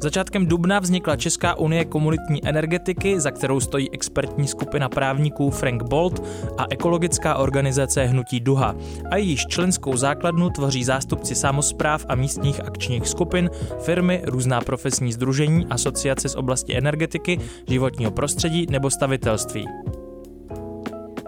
Začátkem dubna vznikla Česká unie komunitní energetiky, za kterou stojí expertní skupina právníků Frank Bolt a ekologická organizace Hnutí Duha. A jejíž členskou základnu tvoří zástupci samozpráv a místních akčních skupin, firmy, různá profesní združení, asociace z oblasti energetiky, životního prostředí nebo stavitelství.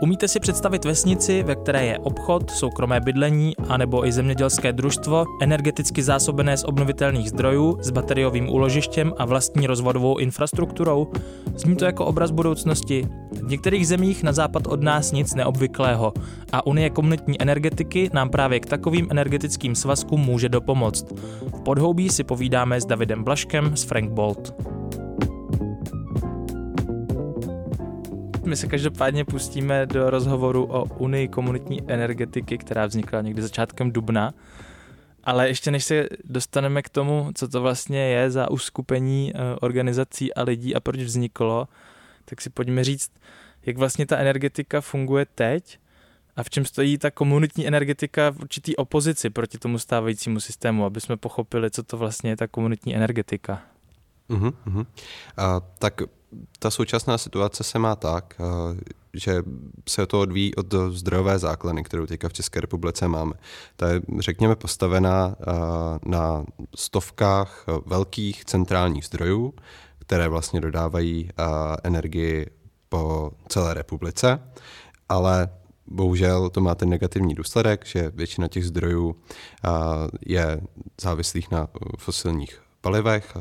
Umíte si představit vesnici, ve které je obchod, soukromé bydlení anebo i zemědělské družstvo, energeticky zásobené z obnovitelných zdrojů, s bateriovým úložištěm a vlastní rozvodovou infrastrukturou? Zní to jako obraz budoucnosti. V některých zemích na západ od nás nic neobvyklého a Unie komunitní energetiky nám právě k takovým energetickým svazkům může dopomoct. V podhoubí si povídáme s Davidem Blaškem z Frank Bolt. My se každopádně pustíme do rozhovoru o Unii komunitní energetiky, která vznikla někdy začátkem dubna. Ale ještě než se dostaneme k tomu, co to vlastně je za uskupení eh, organizací a lidí a proč vzniklo, tak si pojďme říct, jak vlastně ta energetika funguje teď a v čem stojí ta komunitní energetika v určitý opozici proti tomu stávajícímu systému, aby jsme pochopili, co to vlastně je ta komunitní energetika. Uh-huh, uh-huh. A, tak ta současná situace se má tak, eh, že se to odvíjí od zdrojové základny, kterou teďka v České republice máme. Ta je, řekněme, postavená eh, na stovkách eh, velkých centrálních zdrojů, které vlastně dodávají energii po celé republice, ale bohužel to má ten negativní důsledek, že většina těch zdrojů je závislých na fosilních palivech,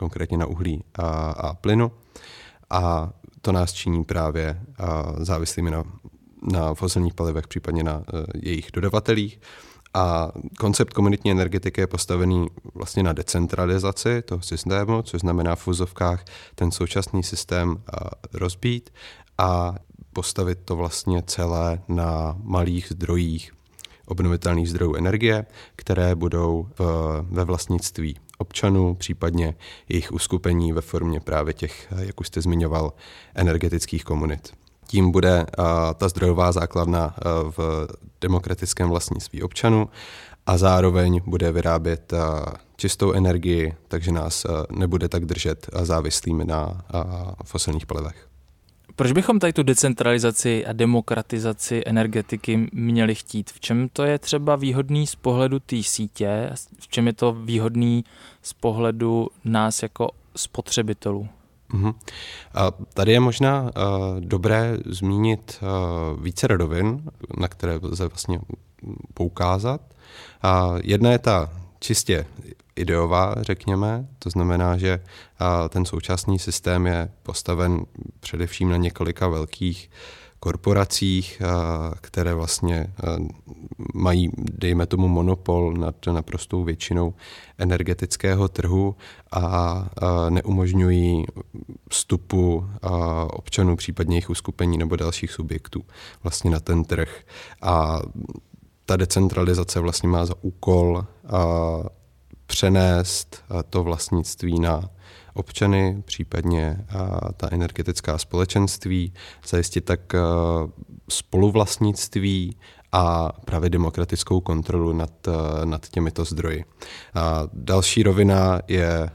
konkrétně na uhlí a, a plynu. A to nás činí právě závislými na, na fosilních palivech, případně na uh, jejich dodavatelích. A koncept komunitní energetiky je postavený vlastně na decentralizaci toho systému, což znamená v fuzovkách ten současný systém uh, rozbít a postavit to vlastně celé na malých zdrojích obnovitelných zdrojů energie, které budou v, ve vlastnictví občanů, případně jejich uskupení ve formě právě těch, jak už jste zmiňoval, energetických komunit. Tím bude ta zdrojová základna v demokratickém vlastnictví občanů a zároveň bude vyrábět čistou energii, takže nás nebude tak držet závislými na fosilních palivech. Proč bychom tady tu decentralizaci a demokratizaci energetiky měli chtít? V čem to je třeba výhodný z pohledu té sítě? V čem je to výhodný z pohledu nás jako spotřebitelů? Uh-huh. A tady je možná uh, dobré zmínit uh, více rodovin, na které lze vlastně poukázat. Jedna je ta čistě ideová, řekněme. To znamená, že ten současný systém je postaven především na několika velkých korporacích, které vlastně mají, dejme tomu, monopol nad naprostou většinou energetického trhu a neumožňují vstupu občanů, případně jejich uskupení nebo dalších subjektů vlastně na ten trh. A ta decentralizace vlastně má za úkol přenést to vlastnictví na občany, případně ta energetická společenství, zajistit tak spoluvlastnictví a právě demokratickou kontrolu nad, nad těmito zdroji. A další rovina je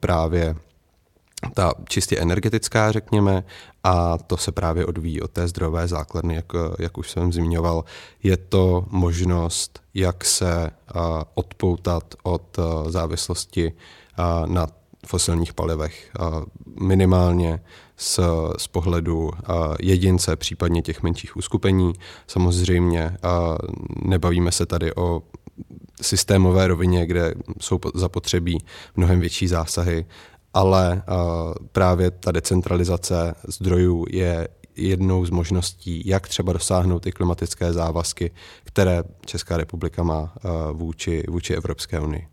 právě ta čistě energetická, řekněme, a to se právě odvíjí od té zdrojové základny, jak, jak už jsem zmiňoval. Je to možnost, jak se odpoutat od závislosti na fosilních palivech. Minimálně z, z pohledu jedince, případně těch menších uskupení. Samozřejmě nebavíme se tady o systémové rovině, kde jsou zapotřebí mnohem větší zásahy ale uh, právě ta decentralizace zdrojů je jednou z možností, jak třeba dosáhnout ty klimatické závazky, které Česká republika má uh, vůči, vůči Evropské unii.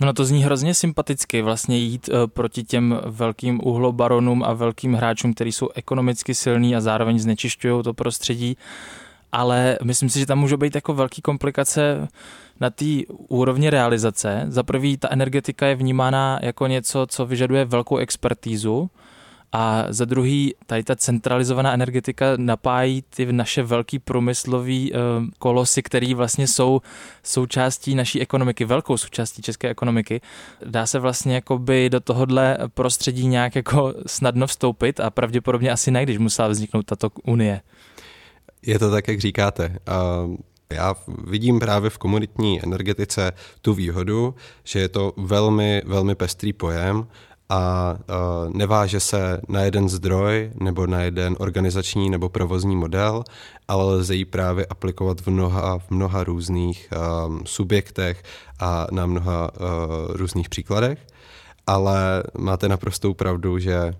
No to zní hrozně sympaticky vlastně jít uh, proti těm velkým uhlobaronům a velkým hráčům, kteří jsou ekonomicky silní a zároveň znečišťují to prostředí. ale myslím si, že tam může být jako velký komplikace na té úrovni realizace. Za prvý, ta energetika je vnímána jako něco, co vyžaduje velkou expertízu, a za druhý, tady ta centralizovaná energetika napájí ty naše velký průmyslový uh, kolosy, které vlastně jsou součástí naší ekonomiky, velkou součástí české ekonomiky. Dá se vlastně jakoby do tohohle prostředí nějak jako snadno vstoupit a pravděpodobně asi ne, když musela vzniknout tato unie. Je to tak, jak říkáte. Já vidím právě v komunitní energetice tu výhodu, že je to velmi, velmi pestrý pojem a neváže se na jeden zdroj nebo na jeden organizační nebo provozní model, ale lze ji právě aplikovat v mnoha, v mnoha různých subjektech a na mnoha různých příkladech. Ale máte naprostou pravdu, že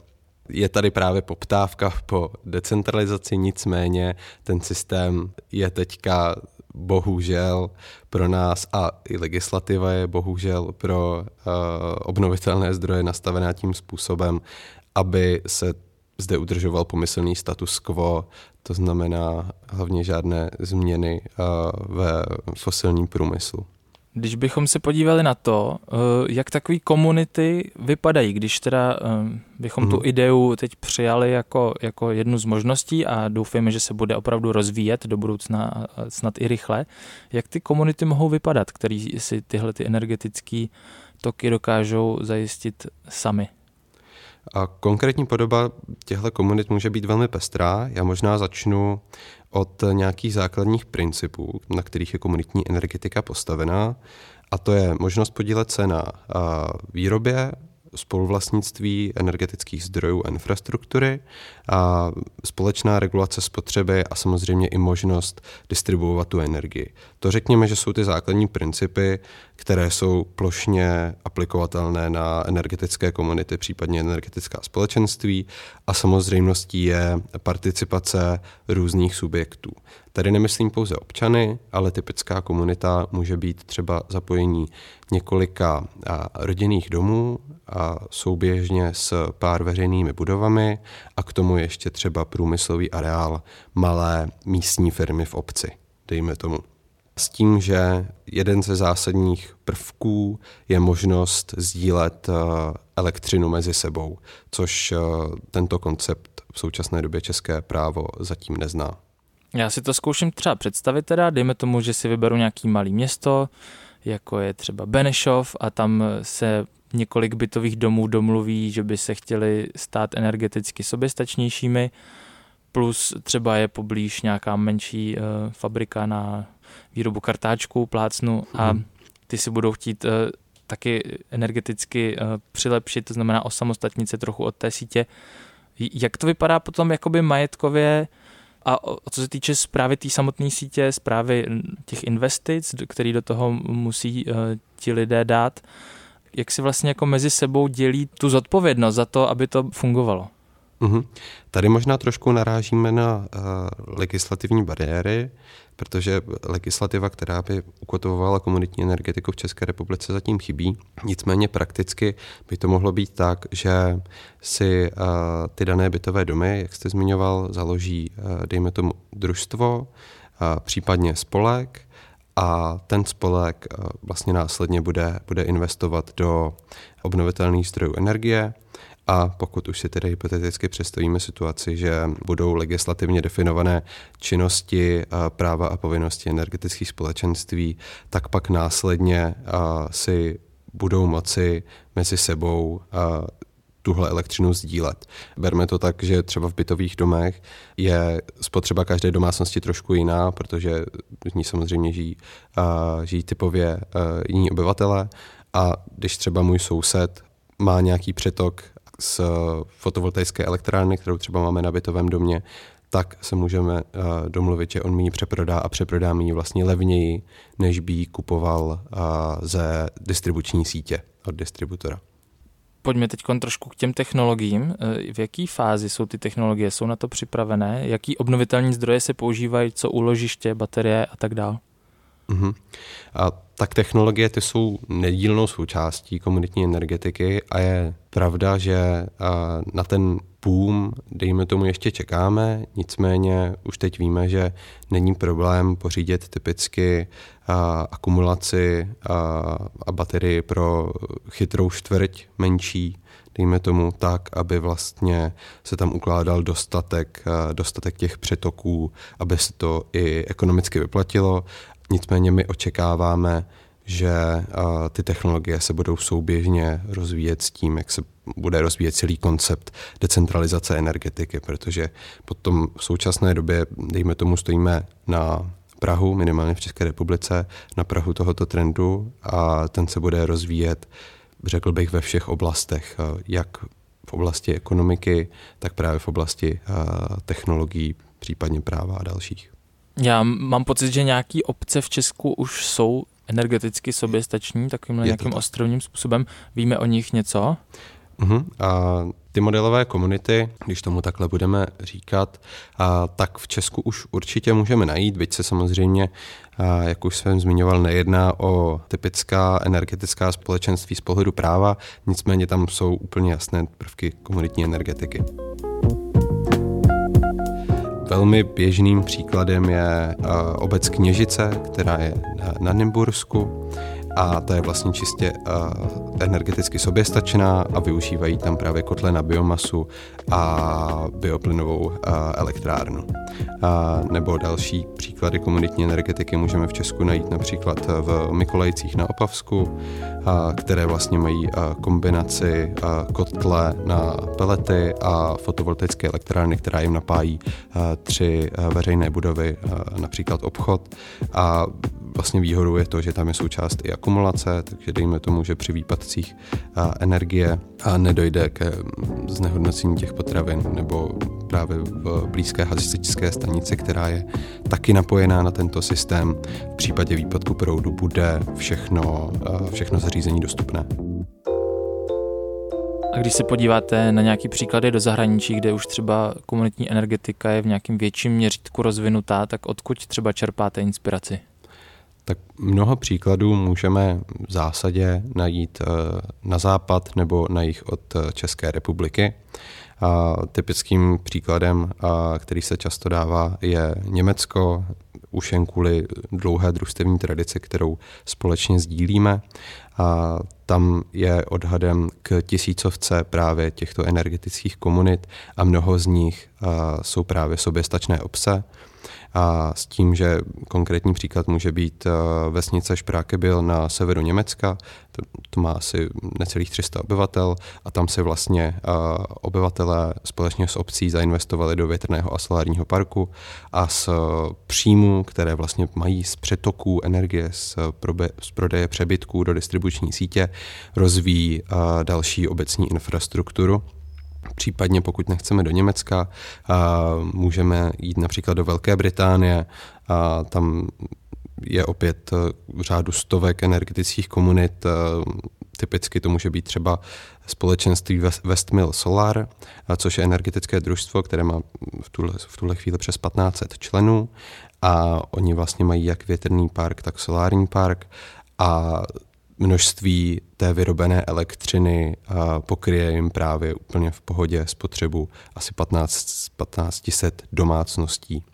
je tady právě poptávka po decentralizaci, nicméně ten systém je teďka bohužel pro nás a i legislativa je bohužel pro uh, obnovitelné zdroje nastavená tím způsobem, aby se zde udržoval pomyslný status quo, to znamená hlavně žádné změny uh, ve fosilním průmyslu. Když bychom se podívali na to, eh, jak takové komunity vypadají, když teda eh, bychom mm-hmm. tu mhm. ideu teď přijali jako, jako jednu z možností a doufejme, že se bude opravdu rozvíjet do budoucna snad i rychle, jak ty komunity mohou vypadat, který si tyhle ty energetické toky dokážou zajistit sami? A konkrétní podoba těchto komunit může být velmi pestrá. Já možná začnu od nějakých základních principů, na kterých je komunitní energetika postavená. A to je možnost podílet se na výrobě, spoluvlastnictví energetických zdrojů a infrastruktury, a společná regulace spotřeby a samozřejmě i možnost distribuovat tu energii. To řekněme, že jsou ty základní principy, které jsou plošně aplikovatelné na energetické komunity, případně energetická společenství a samozřejmostí je participace různých subjektů. Tady nemyslím pouze občany, ale typická komunita může být třeba zapojení několika rodinných domů a souběžně s pár veřejnými budovami a k tomu ještě třeba průmyslový areál malé místní firmy v obci, dejme tomu. S tím, že jeden ze zásadních prvků je možnost sdílet elektřinu mezi sebou, což tento koncept v současné době české právo zatím nezná. Já si to zkouším třeba představit teda, dejme tomu, že si vyberu nějaký malý město, jako je třeba Benešov a tam se několik bytových domů domluví, že by se chtěli stát energeticky soběstačnějšími, plus třeba je poblíž nějaká menší uh, fabrika na výrobu kartáčků, plácnu a mhm. ty si budou chtít uh, taky energeticky uh, přilepšit, to znamená osamostatnit se trochu od té sítě. Jak to vypadá potom jakoby majetkově a co se týče zprávy té samotné sítě, zprávy těch investic, který do toho musí uh, ti lidé dát, jak si vlastně jako mezi sebou dělí tu zodpovědnost za to, aby to fungovalo? Mm-hmm. Tady možná trošku narážíme na uh, legislativní bariéry, protože legislativa, která by ukotovovala komunitní energetiku v České republice, zatím chybí. Nicméně prakticky by to mohlo být tak, že si uh, ty dané bytové domy, jak jste zmiňoval, založí, uh, dejme tomu, družstvo, uh, případně spolek, a ten spolek vlastně následně bude, bude investovat do obnovitelných zdrojů energie a pokud už si tedy hypoteticky představíme situaci, že budou legislativně definované činnosti, práva a povinnosti energetických společenství, tak pak následně si budou moci mezi sebou tuhle elektřinu sdílet. Berme to tak, že třeba v bytových domech je spotřeba každé domácnosti trošku jiná, protože z ní samozřejmě žijí, žijí typově jiní obyvatele a když třeba můj soused má nějaký přetok z fotovoltaické elektrárny, kterou třeba máme na bytovém domě, tak se můžeme uh, domluvit, že on mi ji přeprodá a přeprodá mi ji vlastně levněji, než by ji kupoval uh, ze distribuční sítě od distributora. Pojďme teď trošku k těm technologiím. Eh, v jaký fázi jsou ty technologie? Jsou na to připravené? Jaký obnovitelní zdroje se používají? Co úložiště, baterie a tak dále? Uh-huh. A tak technologie ty jsou nedílnou součástí komunitní energetiky a je pravda, že na ten boom, dejme tomu, ještě čekáme, nicméně už teď víme, že není problém pořídit typicky akumulaci a baterii pro chytrou čtvrť menší, dejme tomu tak, aby vlastně se tam ukládal dostatek, dostatek těch přetoků, aby se to i ekonomicky vyplatilo. Nicméně my očekáváme, že ty technologie se budou souběžně rozvíjet s tím, jak se bude rozvíjet celý koncept decentralizace energetiky, protože potom v současné době, dejme tomu, stojíme na Prahu, minimálně v České republice, na Prahu tohoto trendu a ten se bude rozvíjet, řekl bych, ve všech oblastech, jak v oblasti ekonomiky, tak právě v oblasti technologií, případně práva a dalších. Já mám pocit, že nějaký obce v Česku už jsou energeticky soběstační, takovým nějakým ostrovním způsobem. Víme o nich něco? Uh-huh. A ty modelové komunity, když tomu takhle budeme říkat, a tak v Česku už určitě můžeme najít, byť se samozřejmě, a jak už jsem zmiňoval, nejedná o typická energetická společenství z pohledu práva, nicméně tam jsou úplně jasné prvky komunitní energetiky. Velmi běžným příkladem je obec Kněžice, která je na Nymbursku a ta je vlastně čistě uh, energeticky soběstačná a využívají tam právě kotle na biomasu a bioplynovou uh, elektrárnu. Uh, nebo další příklady komunitní energetiky můžeme v Česku najít například v Mikolajcích na Opavsku, které vlastně mají kombinaci kotle na pelety a fotovoltaické elektrárny, která jim napájí tři veřejné budovy, například obchod a vlastně výhodou je to, že tam je součást i akumulace, takže dejme tomu, že při výpadcích energie a nedojde ke znehodnocení těch potravin nebo právě v blízké hasičské stanici, která je taky napojená na tento systém. V případě výpadku proudu bude všechno, všechno zařízení dostupné. A když se podíváte na nějaký příklady do zahraničí, kde už třeba komunitní energetika je v nějakém větším měřítku rozvinutá, tak odkud třeba čerpáte inspiraci? Tak mnoho příkladů můžeme v zásadě najít eh, na západ nebo na jich od eh, České republiky. A typickým příkladem, který se často dává, je Německo, už jen kvůli dlouhé družstevní tradici, kterou společně sdílíme. A tam je odhadem k tisícovce právě těchto energetických komunit a mnoho z nich jsou právě soběstačné obce a s tím, že konkrétní příklad může být eh, vesnice Šprákebil na severu Německa, to, to má asi necelých 300 obyvatel a tam se vlastně eh, obyvatelé společně s obcí zainvestovali do větrného a solárního parku a z příjmů, které vlastně mají z přetoků energie z, probe, z prodeje přebytků do distribuční sítě, rozvíjí eh, další obecní infrastrukturu Případně pokud nechceme do Německa, můžeme jít například do Velké Británie, a tam je opět v řádu stovek energetických komunit. Typicky to může být třeba společenství Westmill Solar, což je energetické družstvo, které má v tuhle, v tuhle chvíli přes 1500 členů a oni vlastně mají jak větrný park, tak solární park a množství té vyrobené elektřiny pokryje jim právě úplně v pohodě spotřebu asi 15, 1500 domácností.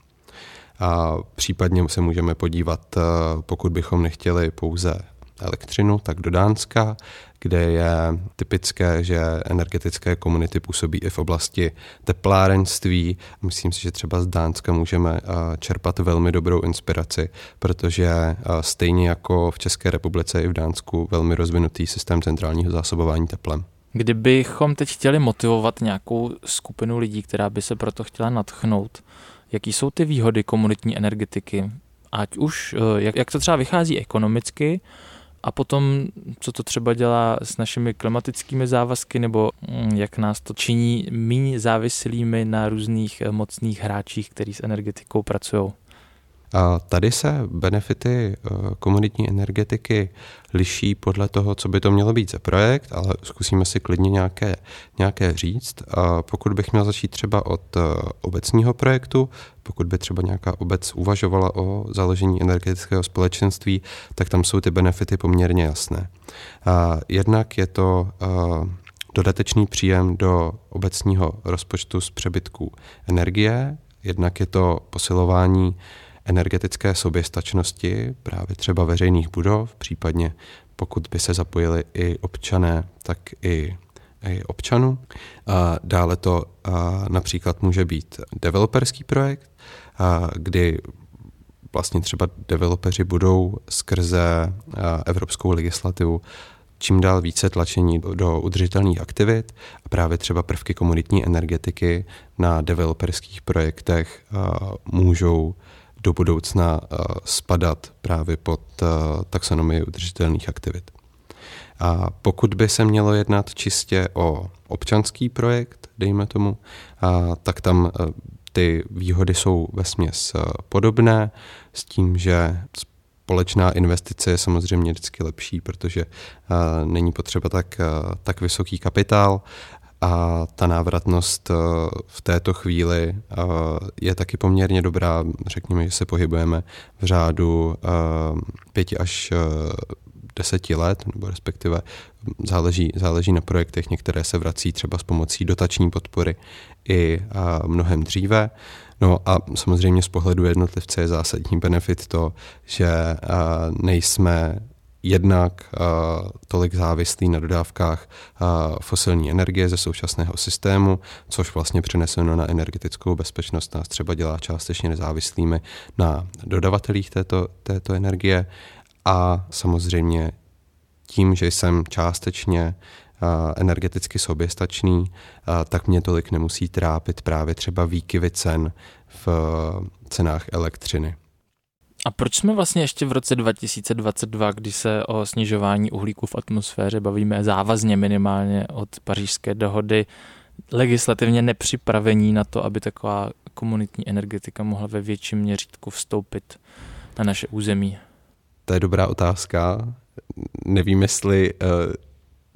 A případně se můžeme podívat, pokud bychom nechtěli pouze elektřinu, tak do Dánska, kde je typické, že energetické komunity působí i v oblasti teplárenství. Myslím si, že třeba z Dánska můžeme eh, čerpat velmi dobrou inspiraci, protože eh, stejně jako v České republice i v Dánsku velmi rozvinutý systém centrálního zásobování teplem. Kdybychom teď chtěli motivovat nějakou skupinu lidí, která by se proto chtěla natchnout, jaký jsou ty výhody komunitní energetiky? Ať už, eh, jak, jak to třeba vychází ekonomicky, a potom, co to třeba dělá s našimi klimatickými závazky, nebo mm, jak nás to činí méně závislými na různých eh, mocných hráčích, kteří s energetikou pracují. Tady se benefity eh, komunitní energetiky liší podle toho, co by to mělo být za projekt, ale zkusíme si klidně nějaké, nějaké říct. Pokud bych měl začít třeba od eh, obecního projektu, pokud by třeba nějaká obec uvažovala o založení energetického společenství, tak tam jsou ty benefity poměrně jasné. Jednak je to dodatečný příjem do obecního rozpočtu z přebytků energie, jednak je to posilování energetické soběstačnosti, právě třeba veřejných budov, případně pokud by se zapojili i občané, tak i, i občanů. A dále to a například může být developerský projekt, a kdy vlastně třeba developeři budou skrze evropskou legislativu čím dál více tlačení do udržitelných aktivit a právě třeba prvky komunitní energetiky na developerských projektech můžou do budoucna spadat právě pod taxonomii udržitelných aktivit. A pokud by se mělo jednat čistě o občanský projekt, dejme tomu, tak tam ty výhody jsou ve směs podobné s tím, že společná investice je samozřejmě vždycky lepší, protože není potřeba tak, tak vysoký kapitál a ta návratnost uh, v této chvíli uh, je taky poměrně dobrá. Řekněme, že se pohybujeme v řádu uh, pěti až deseti let, nebo respektive záleží, záleží na projektech, některé se vrací třeba s pomocí dotační podpory i mnohem dříve. No a samozřejmě z pohledu jednotlivce je zásadní benefit to, že nejsme jednak uh, tolik závislí na dodávkách uh, fosilní energie ze současného systému, což vlastně přeneseno na energetickou bezpečnost nás třeba dělá částečně nezávislými na dodavatelích této, této energie a samozřejmě tím, že jsem částečně energeticky soběstačný, tak mě tolik nemusí trápit právě třeba výkyvy cen v cenách elektřiny. A proč jsme vlastně ještě v roce 2022, kdy se o snižování uhlíku v atmosféře bavíme závazně minimálně od pařížské dohody, legislativně nepřipravení na to, aby taková komunitní energetika mohla ve větším měřítku vstoupit na naše území? To je dobrá otázka. Nevím, jestli uh,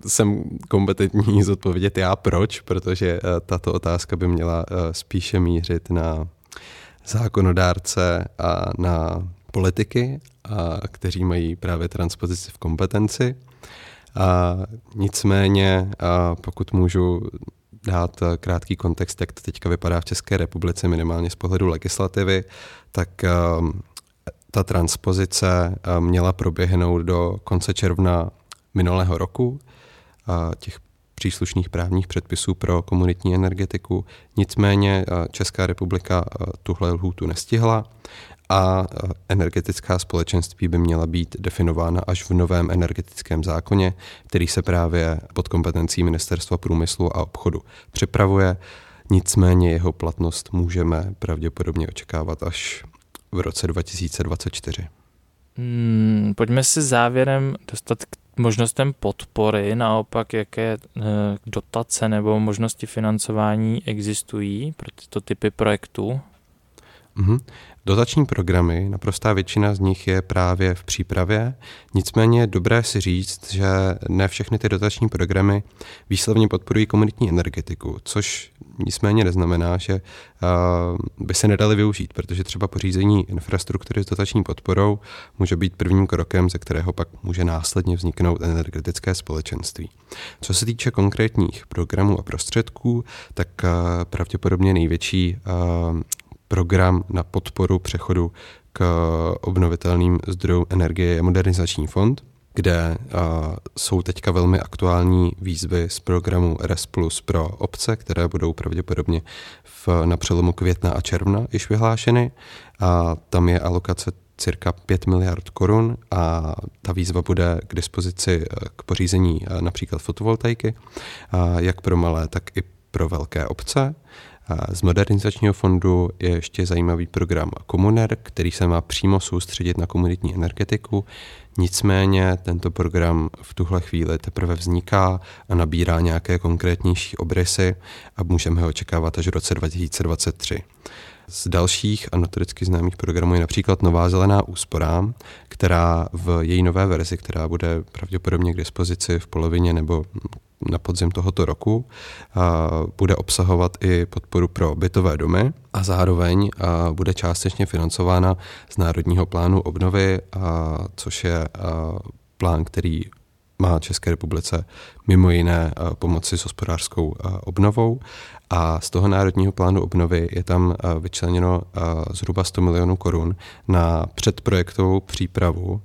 jsem kompetentní zodpovědět já proč, protože uh, tato otázka by měla uh, spíše mířit na zákonodárce a na politiky, a, kteří mají právě transpozici v kompetenci. A nicméně, a pokud můžu dát krátký kontext, jak to teďka vypadá v České republice, minimálně z pohledu legislativy, tak ta transpozice měla proběhnout do konce června minulého roku. Těch příslušných právních předpisů pro komunitní energetiku. Nicméně Česká republika tuhle lhůtu nestihla a energetická společenství by měla být definována až v novém energetickém zákoně, který se právě pod kompetencí Ministerstva průmyslu a obchodu připravuje. Nicméně jeho platnost můžeme pravděpodobně očekávat až v roce 2024. Hmm, pojďme si závěrem dostat k možnostem podpory, naopak jaké eh, dotace nebo možnosti financování existují pro tyto typy projektů? Mm-hmm. Dotační programy, naprostá většina z nich je právě v přípravě, nicméně je dobré si říct, že ne všechny ty dotační programy výslovně podporují komunitní energetiku, což nicméně neznamená, že uh, by se nedali využít, protože třeba pořízení infrastruktury s dotační podporou může být prvním krokem, ze kterého pak může následně vzniknout energetické společenství. Co se týče konkrétních programů a prostředků, tak uh, pravděpodobně největší uh, program na podporu přechodu k obnovitelným zdrojům energie je Modernizační fond, kde a, jsou teďka velmi aktuální výzvy z programu RS Plus pro obce, které budou pravděpodobně v, na přelomu května a června již vyhlášeny. A tam je alokace cirka 5 miliard korun a ta výzva bude k dispozici k pořízení například fotovoltaiky, jak pro malé, tak i pro velké obce. Z modernizačního fondu je ještě zajímavý program Komuner, který se má přímo soustředit na komunitní energetiku. Nicméně tento program v tuhle chvíli teprve vzniká a nabírá nějaké konkrétnější obrysy a můžeme ho očekávat až v roce 2023. Z dalších a notoricky známých programů je například Nová zelená úspora, která v její nové verzi, která bude pravděpodobně k dispozici v polovině nebo na podzim tohoto roku, bude obsahovat i podporu pro bytové domy a zároveň bude částečně financována z Národního plánu obnovy, což je plán, který má České republice mimo jiné pomoci s hospodářskou obnovou a z toho Národního plánu obnovy je tam vyčleněno zhruba 100 milionů korun na předprojektovou přípravu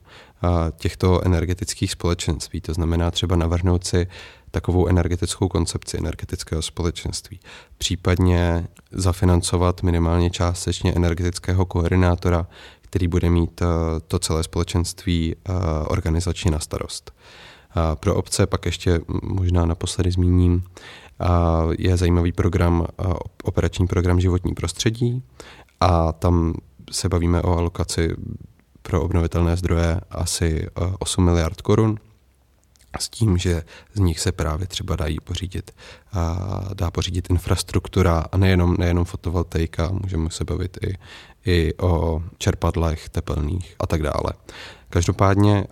těchto energetických společenství. To znamená třeba navrhnout si takovou energetickou koncepci energetického společenství. Případně zafinancovat minimálně částečně energetického koordinátora, který bude mít to celé společenství organizačně na starost. Pro obce pak ještě možná naposledy zmíním, je zajímavý program, operační program životní prostředí a tam se bavíme o alokaci pro obnovitelné zdroje asi 8 miliard korun s tím, že z nich se právě třeba dají pořídit, dá pořídit infrastruktura a nejenom, nejenom fotovoltaika, můžeme se bavit i, i o čerpadlech tepelných a tak dále. Každopádně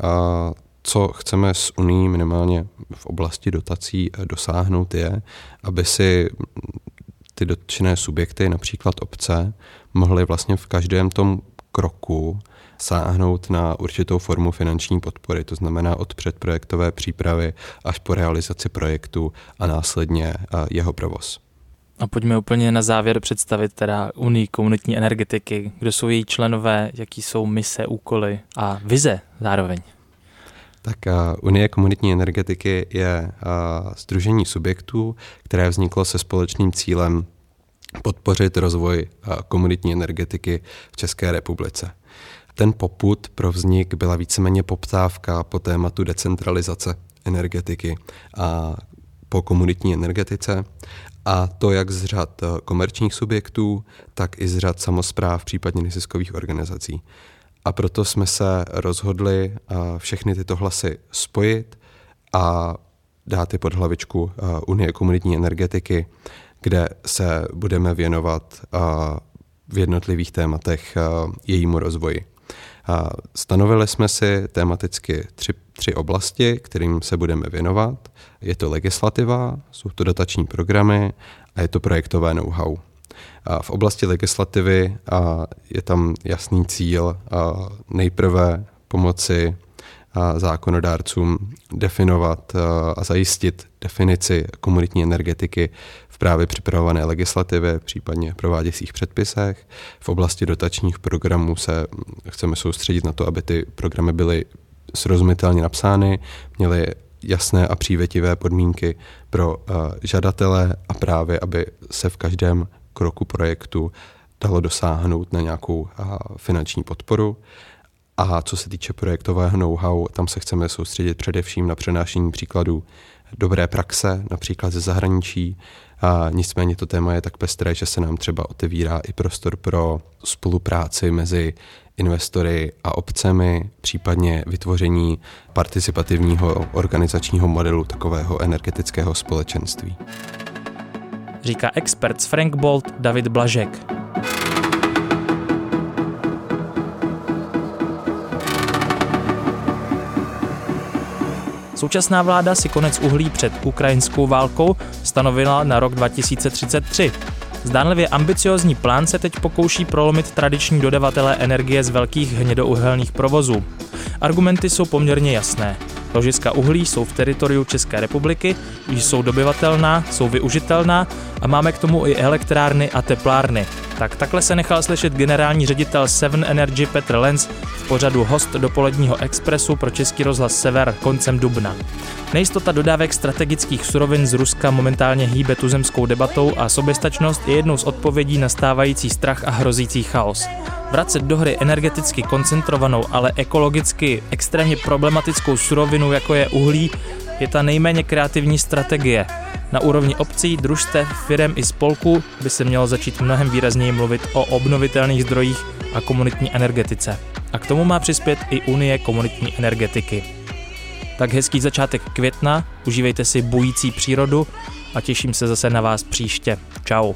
co chceme s Unii minimálně v oblasti dotací dosáhnout je, aby si ty dotčené subjekty, například obce, mohly vlastně v každém tom kroku sáhnout na určitou formu finanční podpory, to znamená od předprojektové přípravy až po realizaci projektu a následně eh, jeho provoz. A pojďme úplně na závěr představit teda Unii komunitní energetiky, kdo jsou její členové, jaký jsou mise, úkoly a vize zároveň. Tak Unie komunitní energetiky je združení subjektů, které vzniklo se společným cílem podpořit rozvoj komunitní energetiky v České republice. Ten poput pro vznik byla víceméně poptávka po tématu decentralizace energetiky a po komunitní energetice a to jak z řad komerčních subjektů, tak i z řad samozpráv, případně neziskových organizací. A proto jsme se rozhodli všechny tyto hlasy spojit a dát je pod hlavičku Unie komunitní energetiky, kde se budeme věnovat v jednotlivých tématech jejímu rozvoji. Stanovili jsme si tematicky tři, tři oblasti, kterým se budeme věnovat. Je to legislativa, jsou to dotační programy a je to projektové know-how. V oblasti legislativy je tam jasný cíl nejprve pomoci zákonodárcům definovat a zajistit definici komunitní energetiky v právě připravované legislativě, případně prováděcích předpisech. V oblasti dotačních programů se chceme soustředit na to, aby ty programy byly srozumitelně napsány, měly jasné a přívětivé podmínky pro žadatele a právě, aby se v každém kroku projektu dalo dosáhnout na nějakou finanční podporu. A co se týče projektového know-how, tam se chceme soustředit především na přenášení příkladů dobré praxe, například ze zahraničí. A nicméně to téma je tak pestré, že se nám třeba otevírá i prostor pro spolupráci mezi investory a obcemi, případně vytvoření participativního organizačního modelu takového energetického společenství říká expert z Frank Bolt David Blažek. Současná vláda si konec uhlí před ukrajinskou válkou stanovila na rok 2033. Zdánlivě ambiciozní plán se teď pokouší prolomit tradiční dodavatele energie z velkých hnědouhelných provozů. Argumenty jsou poměrně jasné. Ložiska uhlí jsou v teritoriu České republiky, jsou dobyvatelná, jsou využitelná a máme k tomu i elektrárny a teplárny. Tak takhle se nechal slyšet generální ředitel Seven Energy Petr Lenz v pořadu host dopoledního expresu pro Český rozhlas Sever koncem dubna. Nejistota dodávek strategických surovin z Ruska momentálně hýbe tuzemskou debatou a soběstačnost je jednou z odpovědí na stávající strach a hrozící chaos. Vracet do hry energeticky koncentrovanou, ale ekologicky extrémně problematickou surovinu, jako je uhlí, je ta nejméně kreativní strategie. Na úrovni obcí, družstev, firem i spolků by se mělo začít mnohem výrazněji mluvit o obnovitelných zdrojích a komunitní energetice. A k tomu má přispět i Unie komunitní energetiky. Tak hezký začátek května, užívejte si bující přírodu a těším se zase na vás příště. Ciao.